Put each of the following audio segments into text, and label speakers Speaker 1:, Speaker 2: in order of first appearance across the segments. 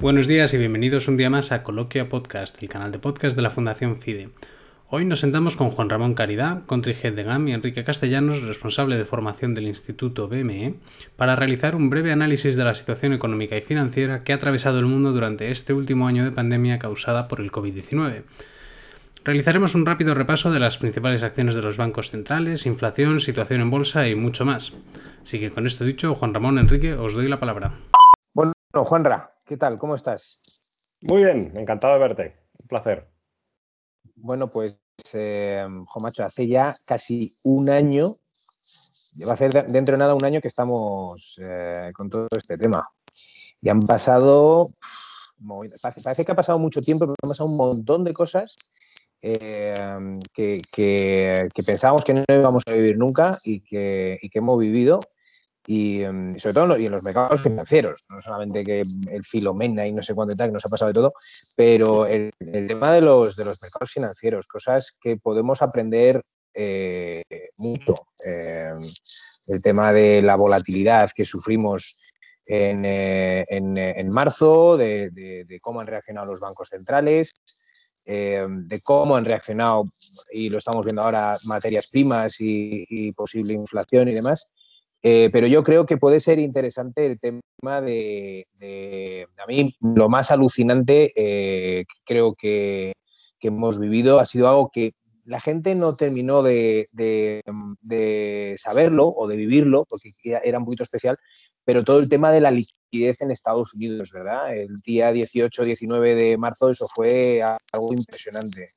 Speaker 1: Buenos días y bienvenidos un día más a Coloquia Podcast, el canal de podcast de la Fundación FIDE. Hoy nos sentamos con Juan Ramón Caridad, country head de GAM y Enrique Castellanos, responsable de formación del Instituto BME, para realizar un breve análisis de la situación económica y financiera que ha atravesado el mundo durante este último año de pandemia causada por el COVID-19. Realizaremos un rápido repaso de las principales acciones de los bancos centrales, inflación, situación en bolsa y mucho más. Así que con esto dicho, Juan Ramón, Enrique, os doy la palabra.
Speaker 2: Bueno, Juanra, ¿qué tal? ¿Cómo estás?
Speaker 3: Muy bien, encantado de verte. Un placer.
Speaker 2: Bueno, pues, eh, Macho, hace ya casi un año, va a ser dentro de nada un año que estamos eh, con todo este tema. Y han pasado, parece, que ha pasado mucho tiempo, pero han pasado un montón de cosas eh, que, pensábamos que no íbamos a vivir nunca y que, y que hemos vivido y, em, sobre todo y en los mercados financieros, no solamente que el filomena y no sé cuánto tal, que nos ha pasado de todo, pero el, tema de los, de los mercados financieros, cosas que podemos aprender eh, mucho. Em, el tema de la volatilidad que sufrimos en, eh, en, marzo, de, cómo han reaccionado los bancos centrales, de cómo han reaccionado, y lo estamos viendo ahora, materias primas y posible inflación y demás. Eh, pero yo creo que puede ser interesante el tema de, a mí lo más alucinante eh, creo que, hemos vivido ha sido algo que la gente no terminó de, saberlo o de vivirlo, porque era un poquito especial, pero todo el tema de la liquidez en Estados Unidos, ¿verdad? El día 18-19 de marzo eso fue algo impresionante.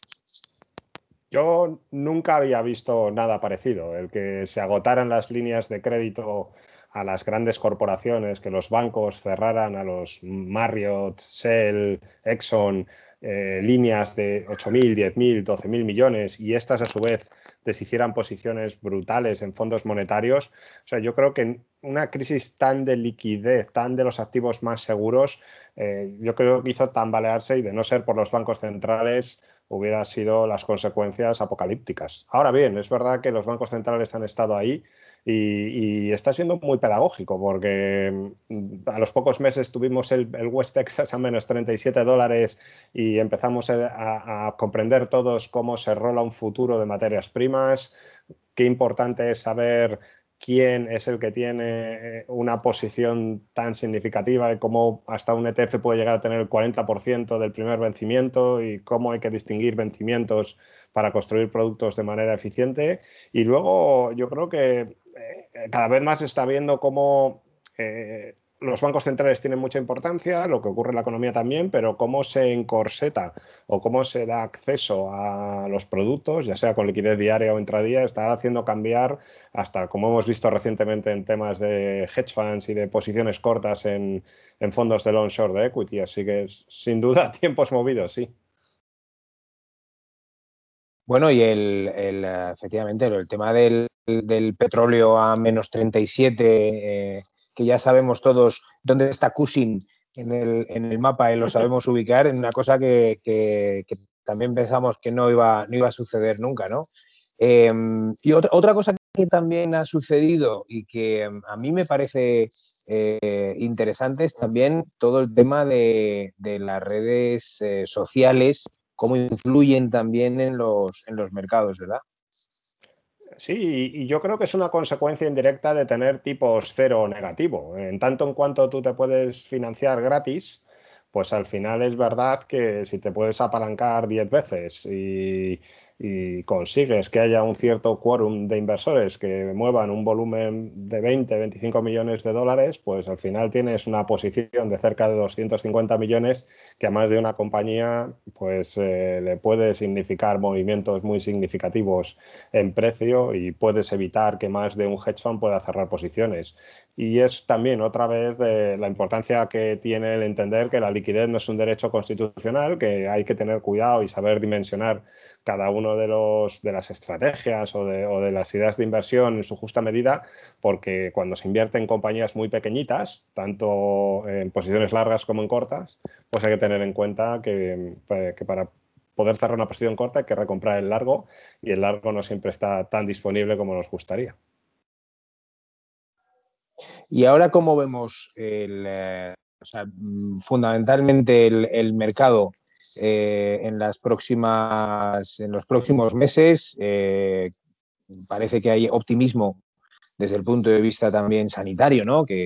Speaker 3: Yo nunca había visto nada parecido. El que se agotaran las líneas de crédito a las grandes corporaciones, que los bancos cerraran a los Marriott, Shell, Exxon, eh, líneas de 8.000, 10.000, 12.000 millones y estas a su vez deshicieran posiciones brutales en fondos monetarios. O sea, yo creo que una crisis tan de liquidez, tan de los activos más seguros, eh, yo creo que hizo tambalearse y de no ser por los bancos centrales, hubiera sido las consecuencias apocalípticas. Ahora bien, es verdad que los bancos centrales han estado ahí y, está siendo muy pedagógico porque mm, a los pocos meses tuvimos el, West Texas a menos 37 dólares y empezamos a, a comprender todos cómo se rola un futuro de materias primas, qué importante es saber quién es el que tiene eh, una posición tan significativa y cómo hasta un ETF puede llegar a tener el 40% del primer vencimiento y cómo hay que distinguir vencimientos para construir productos de manera eficiente. Y luego yo creo que eh, cada vez más se está viendo cómo eh, los bancos centrales tienen mucha importancia, lo que ocurre en la economía también, pero cómo se encorseta o cómo se da acceso a los productos, ya sea con liquidez diaria o intradía, está haciendo cambiar hasta, como hemos visto recientemente en temas de hedge funds y de posiciones cortas en, fondos de long short de equity. Así que sin duda tiempos movidos, sí.
Speaker 2: Bueno, y el, efectivamente el tema del, petróleo a menos 37 que ya sabemos todos dónde está Cushing en el, en el mapa y lo sabemos ubicar, en una cosa que, también pensamos que no iba, no iba a suceder nunca, ¿no? Em, y otra, otra cosa que también ha sucedido y que em, a mí me parece eh, interesante es también todo el tema de, las redes eh, sociales, cómo influyen también en los, en los mercados, ¿verdad?
Speaker 3: Sí, y yo creo que es una consecuencia indirecta de tener tipos cero o negativo. En tanto en cuanto tú te puedes financiar gratis, pues al final es verdad que si te puedes apalancar 10 veces y y consigues que haya un cierto quórum de inversores que muevan un volumen de 20, 25 millones de dólares, pues al final tienes una posición de cerca de 250 millones que a más de una compañía pues eh, le puede significar movimientos muy significativos en precio y puedes evitar que más de un hedge fund pueda cerrar posiciones. Y es también otra vez la importancia que tiene el entender que la liquidez no es un derecho constitucional, que hay que tener cuidado y saber dimensionar cada uno de, los, de las estrategias o de, las ideas de inversión en su justa medida, porque cuando se invierte en compañías muy pequeñitas, tanto en posiciones largas como en cortas, pues hay que tener en cuenta que, que para poder cerrar una posición corta hay que recomprar el largo y el largo no siempre está tan disponible como nos gustaría.
Speaker 2: Y ahora, ¿cómo vemos el, eh, mm, fundamentalmente el, mercado eh, en, las próximas, en los próximos meses eh, parece que hay optimismo desde el punto de vista también sanitario, ¿no? que,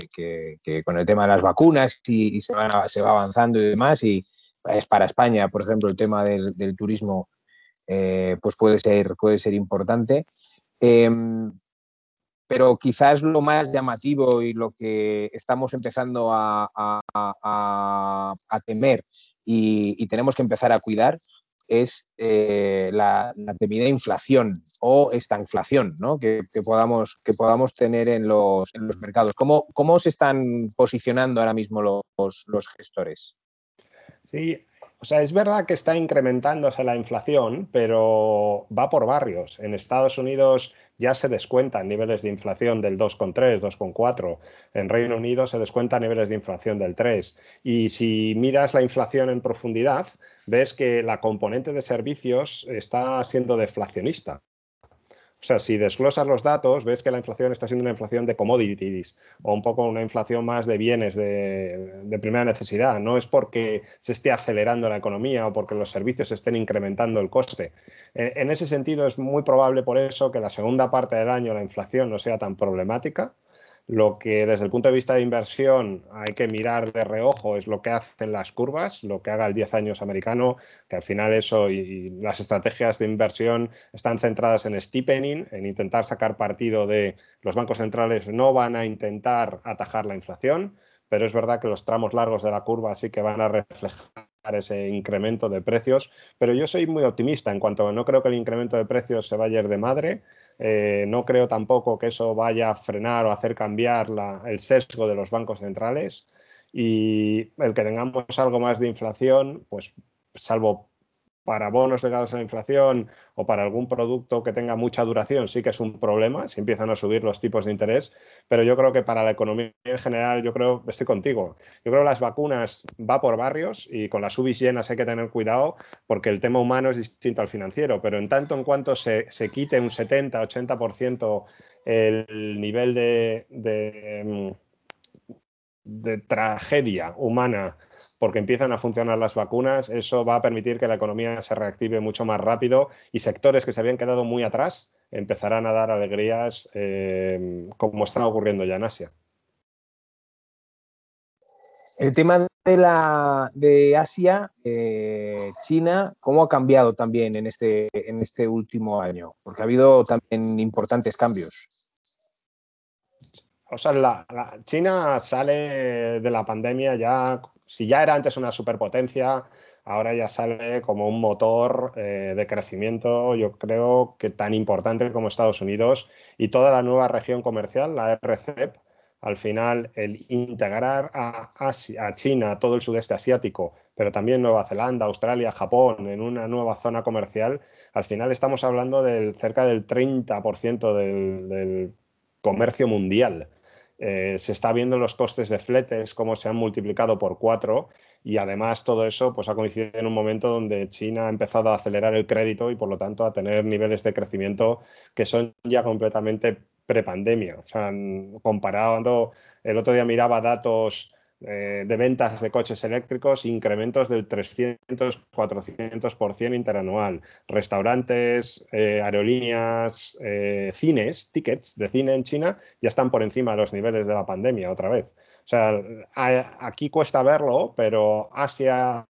Speaker 2: con el tema de las vacunas y, se, se, va avanzando y demás, y es para España, por ejemplo, el tema del, turismo pues puede ser, puede ser importante. Pero quizás lo más llamativo y lo que estamos empezando a, temer y, tenemos que empezar a cuidar es eh, la, temida inflación o esta inflación que, podamos, que podamos tener en los, mercados. ¿Cómo, ¿Cómo, se están posicionando ahora mismo los gestores?
Speaker 3: Sí, o sea, es verdad que está incrementándose la inflación, pero va por barrios. En Estados Unidos ya se descuentan niveles de inflación del 2,3, 2,4. En Reino Unido se descuentan niveles de inflación del 3. Y si miras la inflación en profundidad, ves que la componente de servicios está siendo deflacionista. O sea, si desglosas los datos, ves que la inflación está siendo una inflación de commodities o un poco una inflación más de bienes de, primera necesidad. No es porque se esté acelerando la economía o porque los servicios estén incrementando el coste. en ese sentido, es muy probable por eso que la segunda parte del año la inflación no sea tan problemática lo que desde el punto de vista de inversión hay que mirar de reojo es lo que hacen las curvas, lo que haga el 10 años americano, que al final eso y, las estrategias de inversión están centradas en steepening, en intentar sacar partido de los bancos centrales no van a intentar atajar la inflación, pero es verdad que los tramos largos de la curva sí que van a reflejar ese incremento de precios, pero yo soy muy optimista. En cuanto a no creo que el incremento de precios se vaya a ir de madre, eh, no creo tampoco que eso vaya a frenar o hacer cambiar el sesgo de los bancos centrales. Y el que tengamos algo más de inflación, pues salvo para bonos ligados a la inflación o para algún producto que tenga mucha duración sí que es un problema si empiezan a subir los tipos de interés, pero yo creo que para la economía en general, yo creo, estoy contigo, yo creo que las vacunas va por barrios y con las UBIs llenas hay que tener cuidado porque el tema humano es distinto al financiero, pero en tanto en cuanto se, quite un 70-80% el nivel de, de, de tragedia humana porque empiezan a funcionar las vacunas, eso va a permitir que la economía se reactive mucho más rápido y sectores que se habían quedado muy atrás empezarán a dar alegrías eh, como está ocurriendo ya en Asia.
Speaker 2: El tema de, la, de Asia, eh, China, ¿cómo ha cambiado también en este, en este último año? Porque ha habido también importantes cambios.
Speaker 3: O sea, la, China sale de la pandemia ya si ya era antes una superpotencia, ahora ya sale como un motor eh, de crecimiento, yo creo que tan importante como Estados Unidos y toda la nueva región comercial, la RCEP, al final el integrar a, a China, todo el sudeste asiático, pero también Nueva Zelanda, Australia, Japón en una nueva zona comercial, al final estamos hablando del cerca del 30% del, del comercio mundial. Eh, se está viendo los costes de fletes, cómo se han multiplicado por cuatro y además todo eso pues, ha coincidido en un momento donde China ha empezado a acelerar el crédito y por lo tanto a tener niveles de crecimiento que son ya completamente prepandemia. O sea, comparando, el otro día miraba datos eh, de ventas de coches eléctricos, incrementos del 300-400% interanual. Restaurantes, eh, aerolíneas, eh, cines, tickets de cine en China ya están por encima de los niveles de la pandemia otra vez. O sea, aquí cuesta verlo, pero Asia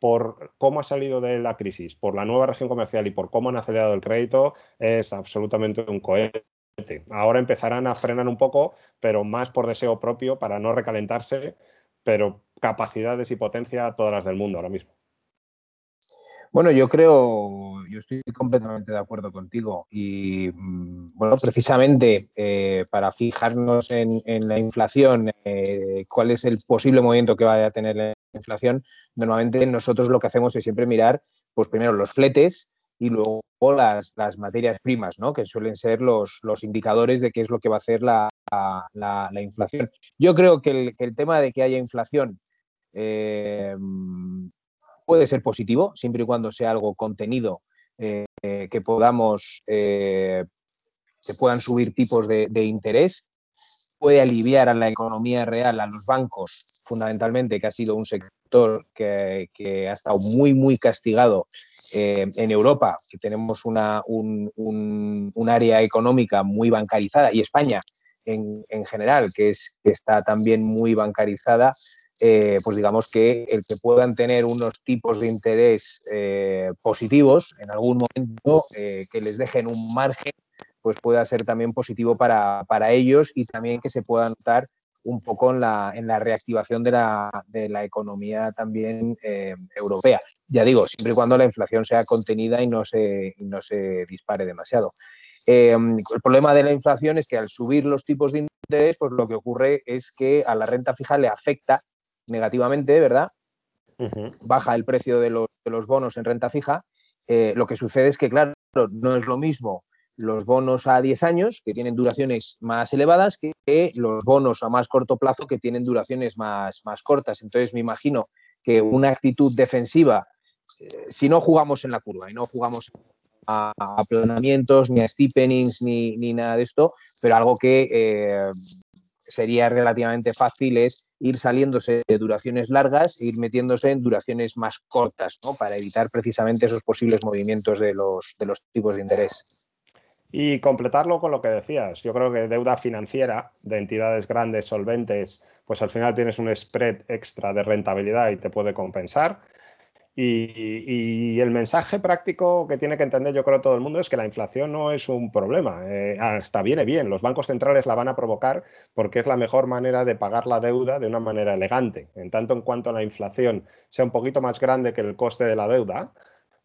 Speaker 3: por cómo ha salido de la crisis, por la nueva región comercial y por cómo han acelerado el crédito, es absolutamente un cohete. Ahora empezarán a frenar un poco, pero más por deseo propio para no recalentarse, pero capacidades y potencia todas las del mundo ahora mismo.
Speaker 2: Bueno, yo creo, yo estoy completamente de acuerdo contigo y, mm, bueno, precisamente eh, para fijarnos en, la inflación, eh, cuál es el posible movimiento que vaya a tener la inflación, normalmente nosotros lo que hacemos es siempre mirar, pues primero los fletes, y luego las, materias primas, ¿no? que suelen ser los, indicadores de qué es lo que va a hacer la, inflación. Yo creo que el, tema de que haya inflación eh, puede ser positivo, siempre y cuando sea algo contenido eh, que podamos, eh, que puedan subir tipos de, de interés, puede aliviar a la economía real, a los bancos, fundamentalmente que ha sido un sector que, ha estado muy, muy castigado eh, en Europa, que tenemos una, un, área económica muy bancarizada, y España en, general, que, es, que está también muy bancarizada, eh, pues digamos que el que puedan tener unos tipos de interés eh, positivos en algún momento que les dejen un margen, pues pueda ser también positivo para, para ellos y también que se pueda notar un poco en la, en la reactivación de la, de la, economía también eh, europea. Ya digo, siempre y cuando la inflación sea contenida y no se, no se dispare demasiado. Eh, el problema de la inflación es que al subir los tipos de interés, pues lo que ocurre es que a la renta fija le afecta negativamente, ¿verdad? Baja el precio de los, de los, bonos en renta fija. Eh, lo que sucede es que, claro, no es lo mismo los bonos a 10 años, que tienen duraciones más elevadas, que los bonos a más corto plazo, que tienen duraciones más, más cortas. Entonces, me imagino que una actitud defensiva, eh, si no jugamos en la curva y no jugamos a, aplanamientos, ni a steepenings, ni, ni, nada de esto, pero algo que eh, sería relativamente fácil es ir saliéndose de duraciones largas e ir metiéndose en duraciones más cortas, ¿no? para evitar precisamente esos posibles movimientos de los, de los tipos de interés.
Speaker 3: Y completarlo con lo que decías, yo creo que deuda financiera de entidades grandes, solventes, pues al final tienes un spread extra de rentabilidad y te puede compensar. Y, el mensaje práctico que tiene que entender yo creo todo el mundo es que la inflación no es un problema, eh, hasta viene bien, los bancos centrales la van a provocar porque es la mejor manera de pagar la deuda de una manera elegante. En tanto en cuanto la inflación sea un poquito más grande que el coste de la deuda,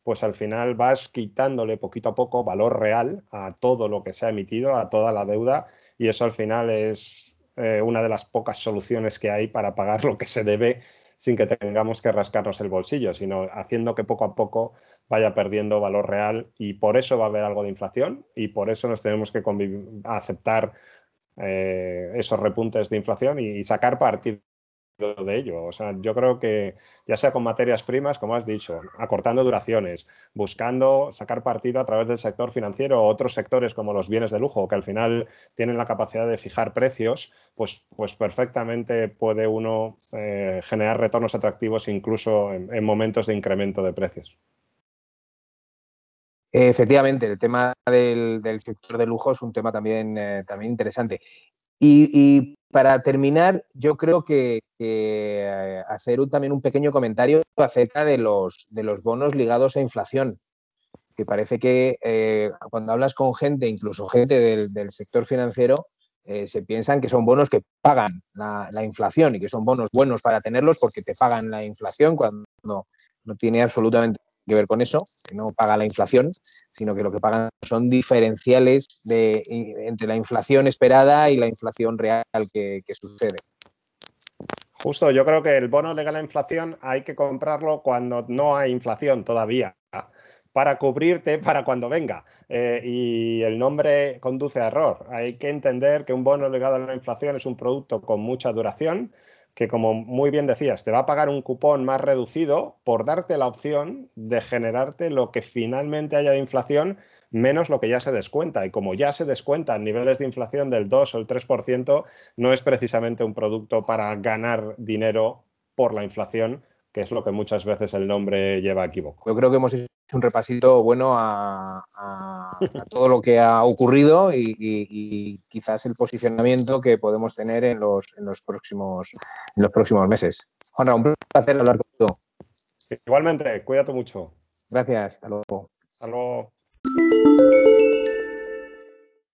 Speaker 3: pues al final vas quitándole poquito a poco valor real a todo lo que se ha emitido, a toda la deuda, y eso al final es eh, una de las pocas soluciones que hay para pagar lo que se debe sin que tengamos que rascarnos el bolsillo, sino haciendo que poco a poco vaya perdiendo valor real y por eso va a haber algo de inflación y por eso nos tenemos que aceptar eh, esos repuntes de inflación y sacar partido de ello. O sea, yo creo que ya sea con materias primas, como has dicho, acortando duraciones, buscando sacar partido a través del sector financiero o otros sectores como los bienes de lujo, que al final tienen la capacidad de fijar precios, pues, pues perfectamente puede uno eh, generar retornos atractivos incluso en, momentos de incremento de precios.
Speaker 2: Efectivamente, el tema del, sector de lujo es un tema también, eh, también interesante. Y, para terminar, yo creo que, eh, hacer también un pequeño comentario acerca de los, de los bonos ligados a inflación, que parece que eh, cuando hablas con gente, incluso gente del, sector financiero, eh, se piensan que son bonos que pagan la, la, inflación y que son bonos buenos para tenerlos porque te pagan la inflación cuando no, no tiene absolutamente que ver con eso, que no paga la inflación, sino que lo que pagan son diferenciales de, entre la inflación esperada y la inflación real que, sucede.
Speaker 3: Justo, yo creo que el bono legal a inflación hay que comprarlo cuando no hay inflación todavía, para cubrirte para cuando venga. Eh, y el nombre conduce a error. Hay que entender que un bono legado a la inflación es un producto con mucha duración, que como muy bien decías, te va a pagar un cupón más reducido por darte la opción de generarte lo que finalmente haya de inflación menos lo que ya se descuenta. Y como ya se descuentan niveles de inflación del 2 o el 3%, no es precisamente un producto para ganar dinero por la inflación, que es lo que muchas veces el nombre lleva a equivoco.
Speaker 2: Yo creo que hemos un repasito bueno a, todo lo que ha ocurrido y, quizás el posicionamiento que podemos tener en los, en los, próximos, en los próximos meses. Juanra, un placer hablar contigo.
Speaker 3: Igualmente, cuídate mucho.
Speaker 2: Gracias, hasta luego.
Speaker 3: Hasta luego.